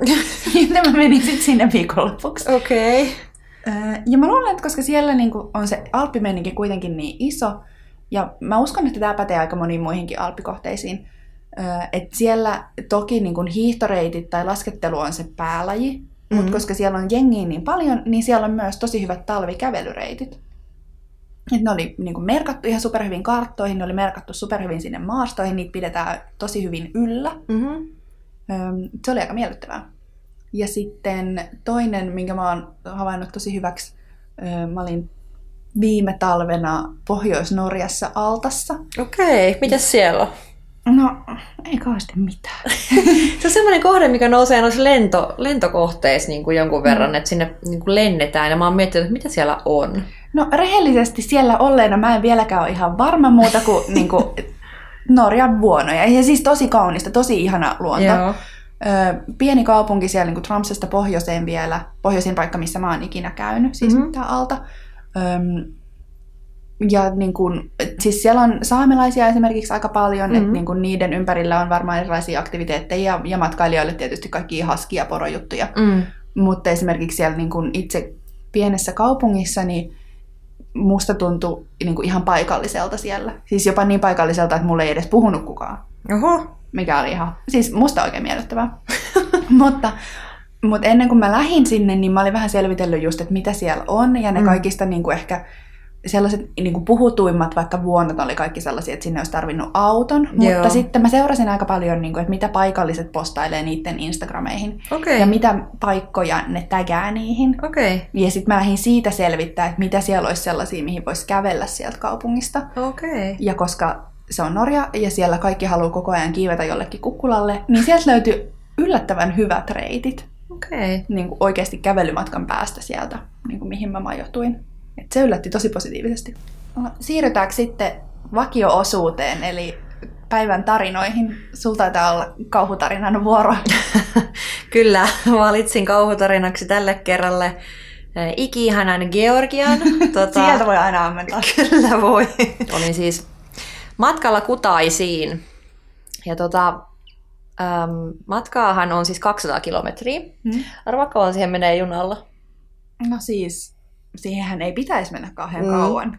Joten mä menin sitten sinne viikonlopuksi. Okei. Okay. Ja mä luulen, että koska siellä niinku on se alppimeininki kuitenkin niin iso, Ja mä uskon, että tämä pätee aika moniin muihinkin alppikohteisiin. Että siellä toki niin kun hiihtoreitit tai laskettelu on se päälaji, mm-hmm. mutta koska siellä on jengiä niin paljon, niin siellä on myös tosi hyvät talvikävelyreitit. Et ne oli niin kuin merkattu ihan superhyvin karttoihin, ne oli merkattu superhyvin sinne maastoihin, niitä pidetään tosi hyvin yllä. Mm-hmm. Se oli aika miellyttävää. Ja sitten toinen, minkä mä oon havainnut tosi hyväksi, mä olin viime talvena Pohjois-Norjassa Altassa. Okei, okay. mitä siellä on? No, ei kauheasti mitään. se on semmoinen kohde, mikä nousee noissa lento, lentokohteissa niin kuin jonkun verran, mm. että sinne niin kuin lennetään. Ja mä oon miettinyt, että mitä siellä on. No rehellisesti siellä olleena mä en vieläkään ole ihan varma muuta kuin, niin kuin Norjan vuonoja. Ja siis tosi kaunista, tosi ihana luonto. Joo. Ö, pieni kaupunki siellä niin Tromsesta pohjoiseen vielä, pohjoisin paikka, missä mä oon ikinä käynyt, siis mm-hmm. tämä alta. Öm, ja niin kuin, siis siellä on saamelaisia esimerkiksi aika paljon, mm-hmm. että niin kuin niiden ympärillä on varmaan erilaisia aktiviteetteja ja, ja matkailijoille tietysti kaikki haskia porojuttuja. Mm. Mutta esimerkiksi siellä niin kuin itse pienessä kaupungissa, niin musta tuntui niin kuin ihan paikalliselta siellä. Siis jopa niin paikalliselta, että mulle ei edes puhunut kukaan. Oho. Mikä oli ihan, siis musta oikein miellyttävää. mutta, mutta ennen kuin mä lähdin sinne, niin mä olin vähän selvitellyt just, että mitä siellä on. Ja ne mm. kaikista niin kuin ehkä sellaiset niin kuin puhutuimmat vaikka vuonnot oli kaikki sellaisia, että sinne olisi tarvinnut auton. Joo. Mutta sitten mä seurasin aika paljon, niin kuin, että mitä paikalliset postailee niiden Instagrameihin. Okay. Ja mitä paikkoja ne tägää niihin. Okay. Ja sitten mä lähdin siitä selvittää, että mitä siellä olisi sellaisia, mihin voisi kävellä sieltä kaupungista. Okay. Ja koska se on Norja ja siellä kaikki haluaa koko ajan kiivetä jollekin kukkulalle, niin sieltä löytyy yllättävän hyvät reitit. Okay. Niin kuin oikeasti kävelymatkan päästä sieltä, niin kuin mihin mä majoituin. Et se yllätti tosi positiivisesti. No, siirrytäänkö sitten vakio-osuuteen, eli päivän tarinoihin. Sulta taitaa olla kauhutarinan vuoro. Kyllä, valitsin kauhutarinaksi tälle kerralle eh, ikihanan Georgian. Tota, Sieltä voi aina ammentaa. Kyllä voi. Olin siis matkalla Kutaisiin. Ja tota, äm, matkaahan on siis 200 kilometriä. Hmm. Arvaa siihen menee junalla. No siis siihenhän ei pitäisi mennä kauhean mm. kauan.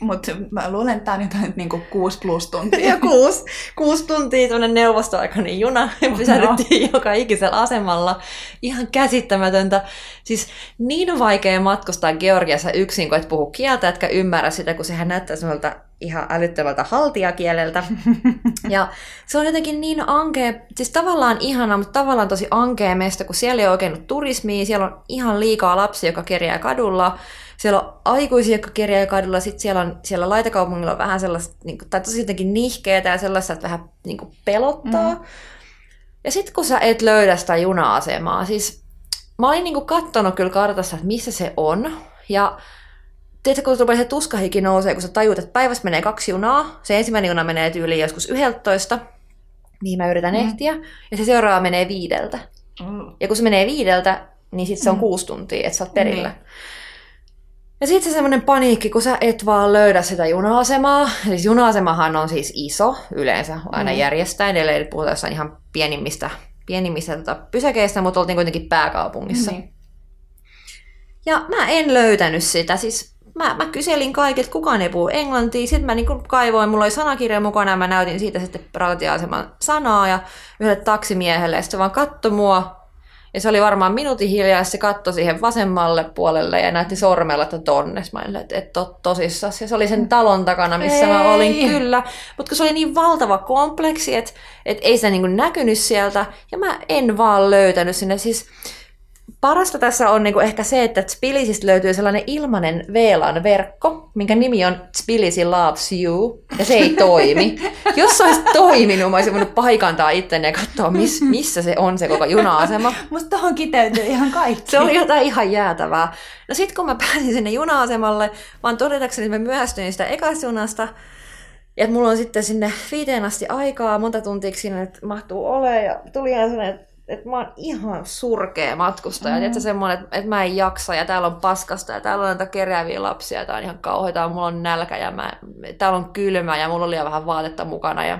Mutta mä luulen, että tämä on jotain niin kuin kuusi plus tuntia. Ja kuusi, kuusi tuntia tuonne neuvostoaikainen juna. Ja pysähdyttiin no. joka ikisellä asemalla. Ihan käsittämätöntä. Siis niin vaikea matkustaa Georgiassa yksin, kun et puhu kieltä, etkä ymmärrä sitä, kun sehän näyttää semmoilta ihan älyttömältä haltiakieleltä. ja se on jotenkin niin ankea, siis tavallaan ihana, mutta tavallaan tosi ankea meistä, kun siellä ei ole oikein turismia, siellä on ihan liikaa lapsia, joka kerjää kadulla, siellä on aikuisia, jotka kerjää kadulla, sitten siellä, on, siellä laitakaupungilla on vähän sellaista, niin kuin, tai tosi jotenkin nihkeetä ja sellaista, että vähän niin kuin pelottaa. Mm. Ja sitten kun sä et löydä sitä juna-asemaa, siis mä olin niin kuin kattonut kyllä kartassa, että missä se on, ja tiedätkö, kun tulee se tuskahiki nousee, kun sä tajuut, että päivässä menee kaksi junaa, se ensimmäinen juna menee tyyliin joskus yhdeltoista, mihin mä yritän mm. ehtiä, ja se seuraava menee viideltä. Mm. Ja kun se menee viideltä, niin sitten se on mm. kuusi tuntia, että sä oot perillä. Mm. Ja sitten se semmoinen paniikki, kun sä et vaan löydä sitä juna-asemaa. Siis juna-asemahan on siis iso yleensä aina mm. järjestäen, ellei puhuta jossain ihan pienimmistä, pienimmistä tota, pysäkeistä, mutta oltiin kuitenkin pääkaupungissa. Mm. Ja mä en löytänyt sitä. Siis mä, mä kyselin kaikilta, kukaan ei puhu englantia. Sitten mä niin kaivoin, mulla oli sanakirja mukana ja mä näytin siitä sitten rautatieaseman sanaa ja yhdelle taksimiehelle. Ja sitten vaan katto mua, ja se oli varmaan minuutin hiljaa, ja se katsoi siihen vasemmalle puolelle ja näytti sormella, että tonne. Mä olin, että et to, tosissaan. Ja se oli sen talon takana, missä ei. mä olin kyllä. Mutta se oli niin valtava kompleksi, että et ei se niin näkynyt sieltä. Ja mä en vaan löytänyt sinne. Siis Parasta tässä on niinku ehkä se, että Tbilisistä löytyy sellainen ilmainen VLAN-verkko, minkä nimi on Tbilisi Loves You, ja se ei toimi. Jos se olisi toiminut, mä olisin voinut paikantaa itteni ja katsoa, miss, missä se on se koko juna-asema. Musta tuohon kiteytyy ihan kaikki. Se oli jotain ihan jäätävää. No sit kun mä pääsin sinne juna-asemalle, vaan todetakseni, mä myöhästyin sitä ekasta junasta, ja mulla on sitten sinne viiteen asti aikaa, monta tuntia että mahtuu ole, ja tuli ihan sellainen, että että mä oon ihan surkea matkustaja. Mm. Tiedätkö, semmoinen, että, että mä en jaksa ja täällä on paskasta ja täällä on näitä kerääviä lapsia ja tää on ihan kauheita. Mulla on nälkä ja mä, täällä on kylmä ja mulla oli vähän vaatetta mukana. Ja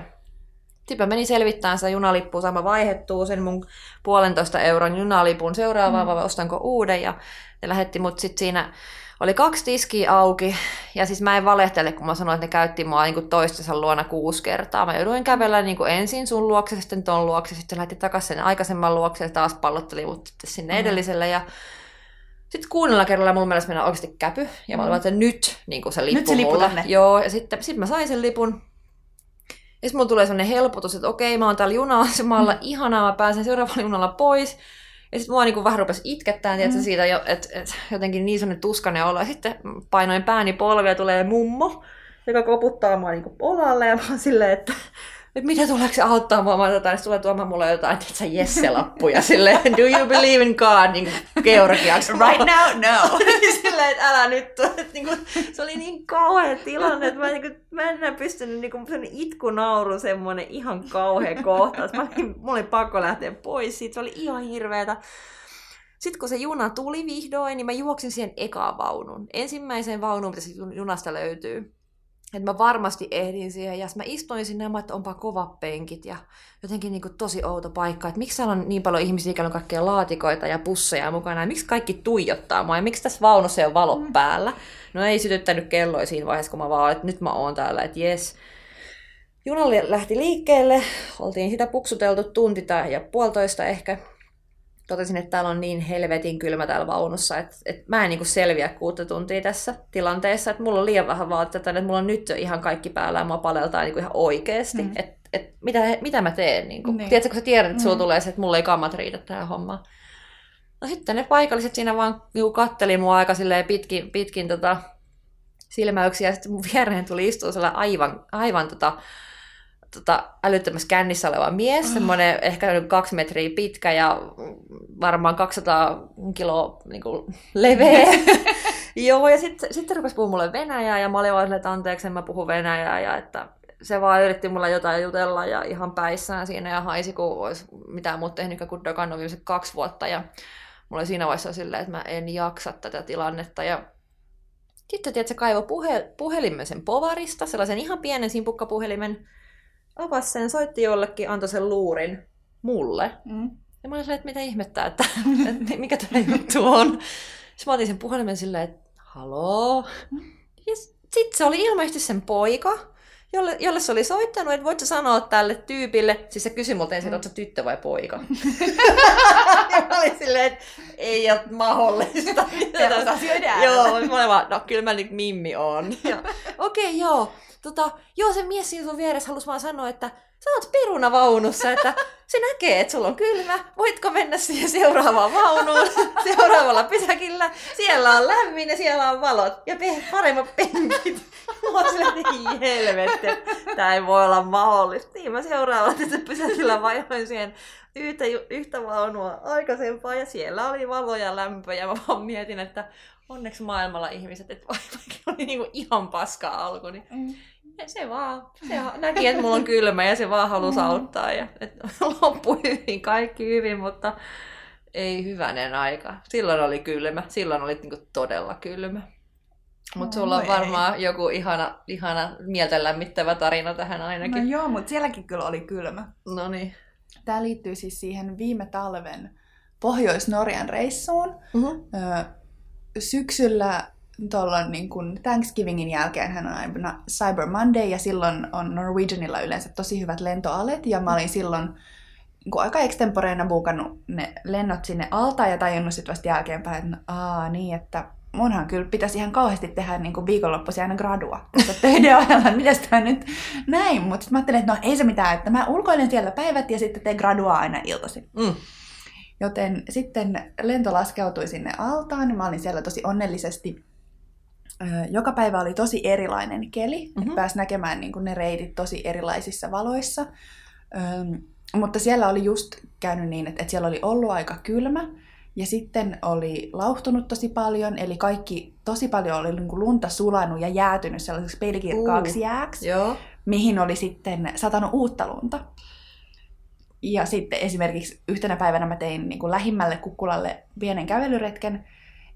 Sitten mä menin selvittämään sitä junalippua, sama vaihettuu sen mun puolentoista euron junalipun seuraavaan, mm. vai ostanko uuden, ja ne lähetti mut sitten siinä, oli kaksi tiskiä auki, ja siis mä en valehtele, kun mä sanoin, että ne käytti mua niin toistensa luona kuusi kertaa. Mä jouduin kävellä niin kuin ensin sun luokse, sitten ton luokse, sitten lähti takaisin sen aikaisemman luokse, ja taas pallotteli mut sitten sinne mm. edelliselle, ja sitten kuunnella kerralla mun mielestä mennä oikeasti käpy, ja mä olin, että nyt niin kuin se lippu Nyt se lippu mulle. tänne. Joo, ja sitten sit mä sain sen lipun, ja sitten mulla tulee sellainen helpotus, että okei, mä oon täällä juna-asemalla, mm. ihanaa, mä pääsen seuraavalla junalla pois. Ja sitten mua niinku vähän rupesi itkettään, tiedätkö, Mm. siitä, jo, että et, jotenkin niin sellainen tuskainen olo. Ja sitten painoin pääni polvia tulee mummo, joka koputtaa mua niinku olalle. Ja mä oon silleen, että, että mitä tuleeko se auttaa mua? Mä jotain, tulee tuomaan mulle jotain, että sä Jesse-lappuja. Silleen, do you believe in God? Niin georgiaksi. Right now, no. Silleen, että älä nyt. Että niinku, se oli niin kauhea tilanne, että mä, niinku, mä en enää pystynyt, niinku, semmoinen itkunauru, semmoinen ihan kauhea kohtaus. Mä olin, mulla oli pakko lähteä pois siitä, se oli ihan hirveetä. Sitten kun se juna tuli vihdoin, niin mä juoksin siihen ekaan vaunun. Ensimmäiseen vaunuun, mitä siitä junasta löytyy. Että mä varmasti ehdin siihen. Ja mä istuin sinne ja mä, että onpa kovat penkit ja jotenkin niin kuin tosi outo paikka. Että miksi täällä on niin paljon ihmisiä, joilla on kaikkia laatikoita ja pusseja mukana. Ja miksi kaikki tuijottaa mua ja miksi tässä vaunussa ei ole valot päällä. No ei sytyttänyt kelloja siinä vaiheessa, kun mä vaan, että nyt mä oon täällä, että jes. Juna lähti liikkeelle, oltiin sitä puksuteltu tunti tai ja puolitoista ehkä. Totesin, että täällä on niin helvetin kylmä täällä vaunussa, että, että mä en niin selviä kuutta tuntia tässä tilanteessa, että mulla on liian vähän vaatteita, että mulla on nyt jo ihan kaikki päällä ja mua paleltaa niin ihan oikeasti, mm. että, että mitä, mitä mä teen. Niin kuin. Niin. Tiedätkö, kun sä tiedät, että sulla Mm. tulee se, että mulla ei kammat riitä tähän hommaan. No sitten ne paikalliset siinä vaan niin katteli mua aika pitkin, pitkin tota, silmäyksiä, ja sitten mun viereen tuli istua aivan, aivan tota, tota, älyttömässä kännissä oleva mies, Ah. semmoinen ehkä noin kaksi metriä pitkä ja varmaan 200 kiloa niin kuin, leveä. Joo, ja sitten sit se rupesi puhumaan mulle venäjää, ja mä olin vaan että anteeksi, en mä puhu venäjää, ja että se vaan yritti mulle jotain jutella ja ihan päissään siinä ja haisi, kun olisi mitään muuta tehnyt kuin dokannut viimeiset kaksi vuotta. Ja mulla oli siinä vaiheessa silleen, että mä en jaksa tätä tilannetta. Ja sitten tiedät, se kaivoi puhe, puhelimen sen povarista, sellaisen ihan pienen simpukkapuhelimen, avasi sen, soitti jollekin, antoi sen luurin mulle. Mm. Ja mä olin silleen, että mitä ihmettä, että, että mikä tämä juttu on. Sitten mä otin sen puhelimen silleen, että haloo. Ja sitten se oli ilmeisesti sen poika, jolle, jolle se oli soittanut, että voit sä sanoa tälle tyypille, siis se kysyi multa ensin, että ootko sä tyttö vai poika. ja mä olin silleen, että ei ole mahdollista. Äärellä. Joo, mä olin vaan, no kyllä mä nyt Mimmi on. Okei, okay, joo. Tota, joo, se mies siinä sun vieressä halusi vaan sanoa, että sä oot perunavaunussa, että se näkee, että sulla on kylmä. Voitko mennä siihen seuraavaan vaunuun, seuraavalla pysäkillä. Siellä on lämmin ja siellä on valot ja pe- paremmat penkit. Mä oon että ei helvetti, tää ei voi olla mahdollista. Niin mä seuraavalla pysäkillä vaihdoin siihen yhtä, yhtä vaunua aikaisempaa ja siellä oli valo ja lämpö ja mä vaan mietin, että onneksi maailmalla ihmiset, että vaikka oli niinku ihan paska alku, niin Mm. Se vaan, se näki, että mulla on kylmä ja se vaan halusi Mm. auttaa. Ja, että loppui hyvin, kaikki hyvin, mutta ei hyvänen aika. Silloin oli kylmä, silloin oli niinku todella kylmä. Mutta sulla on varmaan joku ihana, ihana mieltä lämmittävä tarina tähän No ainakin. joo, mutta sielläkin kyllä oli kylmä. No niin. Tämä liittyy siis siihen viime talven Pohjois-Norjan reissuun. Ö, syksyllä tuolla niin kuin Thanksgivingin jälkeen hän on aina Cyber Monday ja silloin on Norwegianilla yleensä tosi hyvät lentoalet ja mä olin silloin niin kuin aika extemporeina buukannut ne lennot sinne alta ja tajunnut sitten vasta jälkeenpäin, että no, aa, niin, että munhan kyllä pitäisi ihan kauheasti tehdä niin kuin viikonloppuisin aina gradua. Töiden ohella, että mitäs tää nyt näin. Mutta sitten mä ajattelin, että no ei se mitään, että mä ulkoilen siellä päivät ja sitten teen gradua aina iltaisin. Mm. Joten sitten lento laskeutui sinne altaan, ja mä olin siellä tosi onnellisesti. Joka päivä oli tosi erilainen keli, mm-hmm. Mhm. että pääsi näkemään niin kuin ne reitit tosi erilaisissa valoissa. Öm, mutta siellä oli just käynyt niin, että, että siellä oli ollut aika kylmä, ja sitten oli lauhtunut tosi paljon, eli kaikki tosi paljon oli niin kuin lunta sulanut ja jäätynyt sellaiseksi peilikirkkaaksi Uh. jääksi Joo. mihin oli sitten satanut uutta lunta. Ja sitten esimerkiksi yhtenä päivänä mä tein niin kuin lähimmälle kukkulalle pienen kävelyretken,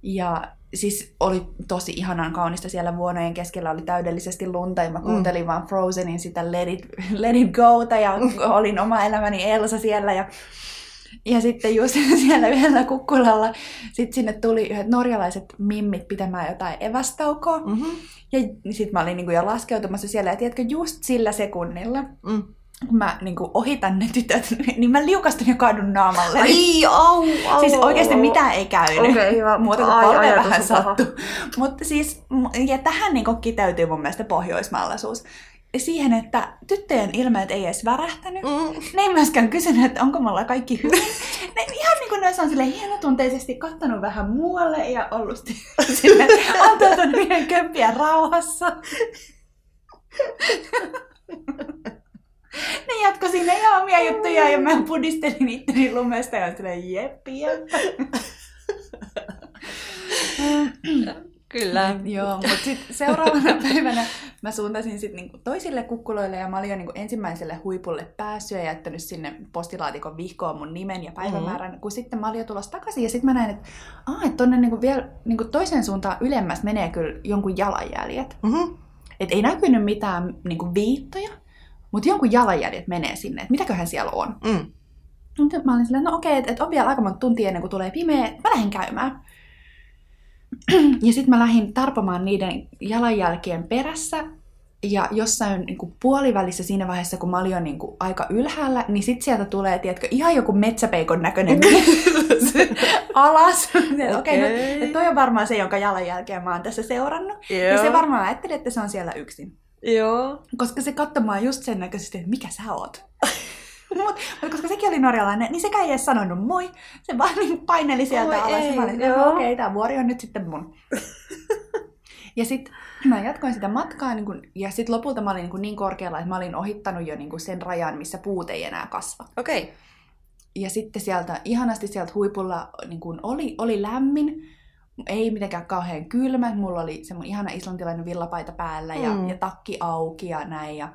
ja siis oli tosi ihanan kaunista siellä vuonojen keskellä, oli täydellisesti lunta ja mä kuuntelin mm. vaan Frozenin sitä Let It, Let It Gota ja olin oma elämäni Elsa siellä ja ja sitten just siellä yhdellä kukkulalla, sitten sinne tuli yhdet norjalaiset mimmit pitämään jotain evästaukoa. Mm-hmm. Ja sitten mä olin niinku jo laskeutumassa siellä, ja tiedätkö, just sillä sekunnilla, mm mä niin kuin ohitan ne tytöt, niin mä liukastun ja kaadun naamalle. Ai, au, au, Siis oikeasti mitään ei käynyt. Okei, okay, hyvä. Muuta kuin polve vähän sattu. Mutta siis, ja tähän niin kiteytyy mun mielestä pohjoismaalaisuus. Siihen, että tyttöjen ilmeet ei edes värähtänyt. Mm. Ne ei myöskään kysynyt, että onko mulla kaikki hyvin. Ne ihan niin kuin ne on sille hienotunteisesti kattanut vähän muualle ja ollut sille antautunut niiden kömpiä rauhassa ne jatko sinne ihan omia juttuja ja mä pudistelin itteni lumesta ja silleen jeppi. Kyllä. Joo, mutta sitten seuraavana päivänä mä suuntasin sitten niinku toisille kukkuloille ja mä olin jo niinku ensimmäiselle huipulle päässyt ja jättänyt sinne postilaatikon vihkoon mun nimen ja päivämäärän, mm-hmm. kun sitten mä olin jo tulossa takaisin ja sitten mä näin, että aah, et tonne niinku vielä niinku toiseen suuntaan ylemmäs menee kyllä jonkun jalanjäljet. Mm-hmm. Et ei näkynyt mitään niinku viittoja, mutta jonkun jalanjäljet menee sinne, että mitäköhän siellä on. Mm. Mutta mä olin silleen, no okei, että et on vielä aika monta tuntia ennen kuin tulee pimeä, mä lähden käymään. ja sitten mä lähdin tarpomaan niiden jalanjälkien perässä, ja jossain niin kuin puolivälissä siinä vaiheessa, kun mä olin jo niin kuin aika ylhäällä, niin sitten sieltä tulee, tiedätkö, ihan joku metsäpeikon näköinen alas. Okei, okay, no, että toi on varmaan se, jonka jalanjälkeen mä oon tässä seurannut. Joo. Ja se varmaan ajatteli, että se on siellä yksin. Joo. Koska se katsomaan just sen näköisesti, että mikä sä oot. Mut, mutta koska sekin oli norjalainen, niin sekä ei edes sanonut moi. Se vaan niin paineli sieltä Oi alas. Ei, mä olin, okei, okay, tämä vuori on nyt sitten mun. ja sitten mä jatkoin sitä matkaa, niin kun, ja sitten lopulta mä olin niin, niin korkealla, että mä olin ohittanut jo niin sen rajan, missä puut ei enää kasva. Okei. Okay. Ja sitten sieltä, ihanasti sieltä huipulla niin kun oli, oli lämmin, ei mitenkään kauhean kylmä. Mulla oli semmoinen ihana islantilainen villapaita päällä ja, mm. ja takki auki ja näin. Ja,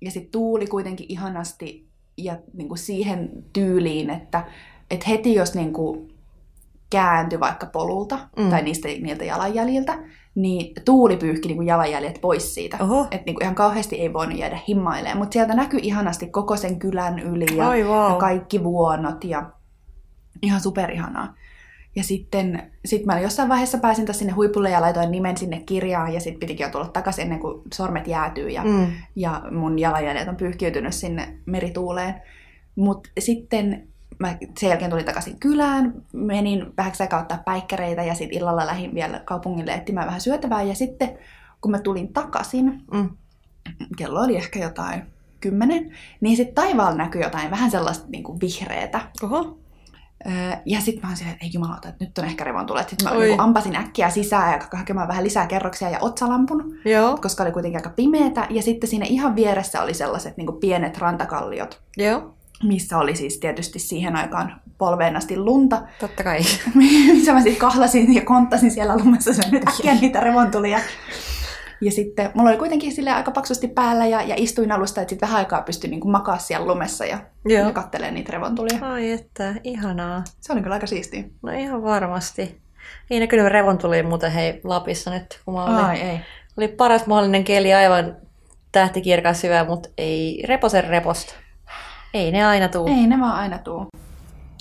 ja sitten tuuli kuitenkin ihanasti ja niin kuin siihen tyyliin, että, että heti jos niin kuin kääntyi vaikka polulta mm. tai niistä, niiltä jalanjäljiltä, niin tuuli pyyhki niin kuin jalanjäljet pois siitä. Että niin kuin ihan kauheasti ei voinut jäädä himmailemaan. Mutta sieltä näkyi ihanasti koko sen kylän yli ja, Ai, wow. ja kaikki vuonot ja ihan superihanaa. Ja sitten sit mä jossain vaiheessa pääsin sinne huipulle ja laitoin nimen sinne kirjaan ja sitten pitikin jo tulla takaisin ennen kuin sormet jäätyy ja, mm. ja mun jalanjäljet on pyyhkiytynyt sinne merituuleen. Mutta sitten mä sen jälkeen tulin takaisin kylään, menin vähäksi aikaa ottaa päikkäreitä ja sitten illalla lähdin vielä kaupungille etsimään vähän syötävää. Ja sitten kun mä tulin takaisin, mm. kello oli ehkä jotain kymmenen, niin sitten taivaalla näkyi jotain vähän sellaista niin kuin vihreätä. Oho. Ja sitten mä oon silleen, että ei jumalauta, että nyt on ehkä revontulet. Sitten mä niin ampasin äkkiä sisään ja hakemaan vähän lisää kerroksia ja otsalampun, Joo. koska oli kuitenkin aika pimeätä. Ja sitten siinä ihan vieressä oli sellaiset niin pienet rantakalliot. Joo. Missä oli siis tietysti siihen aikaan polveen asti lunta. Totta kai. missä mä sitten kahlasin ja konttasin siellä lumessa sen nyt äkkiä niitä revontulia. Ja sitten mulla oli kuitenkin sille aika paksusti päällä ja, ja istuin alusta, että sitten vähän aikaa pystyi niin makaa siellä lumessa ja, ja kattelee niitä revontulia. Ai että, ihanaa. Se oli kyllä aika siistiä. No ihan varmasti. Ei näkynyt revontulia muuten hei Lapissa nyt, kun mä olin. Ai, ei. Oli paras mahdollinen keli aivan tähtikirkas hyvä, mutta ei reposen reposta. Ei ne aina tuu. Ei ne vaan aina tuu.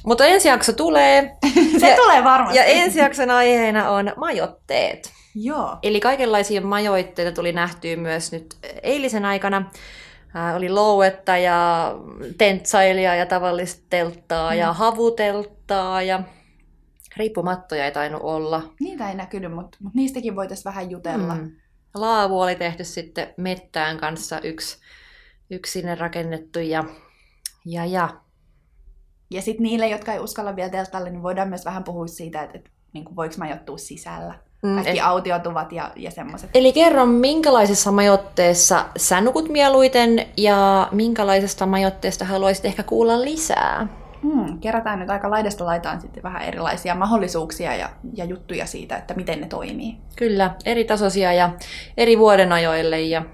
Mutta ensi jakso tulee. Se ja, tulee varmasti. Ja ensi jakson aiheena on majotteet. Joo. Eli kaikenlaisia majoitteita tuli nähtyä myös nyt eilisen aikana. Äh, oli louetta ja tentsailia ja tavallista telttaa mm. ja havutelttaa ja riippumattoja ei tainnut olla. Niitä ei näkynyt, mutta, mutta niistäkin voitaisiin vähän jutella. Mm. Laavu oli tehty sitten mettään kanssa yksi, yksi sinne rakennettu ja, ja, ja. Ja sitten niille, jotka ei uskalla vielä telttalle, niin voidaan myös vähän puhua siitä, että, että niin kuin voiko majoittua sisällä. Mm, Kaikki et... autiotuvat ja, ja semmoiset. Eli kerro, minkälaisessa majoitteessa sä nukut mieluiten ja minkälaisesta majoitteesta haluaisit ehkä kuulla lisää? Hmm, kerätään nyt aika laidasta laitaan sitten vähän erilaisia mahdollisuuksia ja, ja juttuja siitä, että miten ne toimii. Kyllä, eri tasoisia ja eri vuodenajoille ja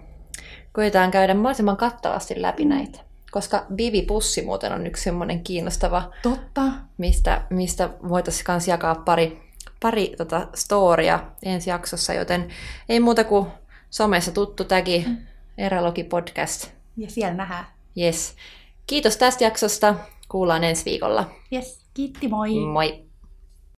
koetaan käydä mahdollisimman kattavasti läpi mm. näitä. Koska Bivi-pussi muuten on yksi semmoinen kiinnostava, Totta. mistä, mistä voitaisiin jakaa pari pari tota, storia ensi jaksossa, joten ei muuta kuin somessa tuttu tagi, Eralogi Podcast. Ja siellä nähdään. Yes. Kiitos tästä jaksosta. Kuullaan ensi viikolla. Yes, kiitti moi! Moi!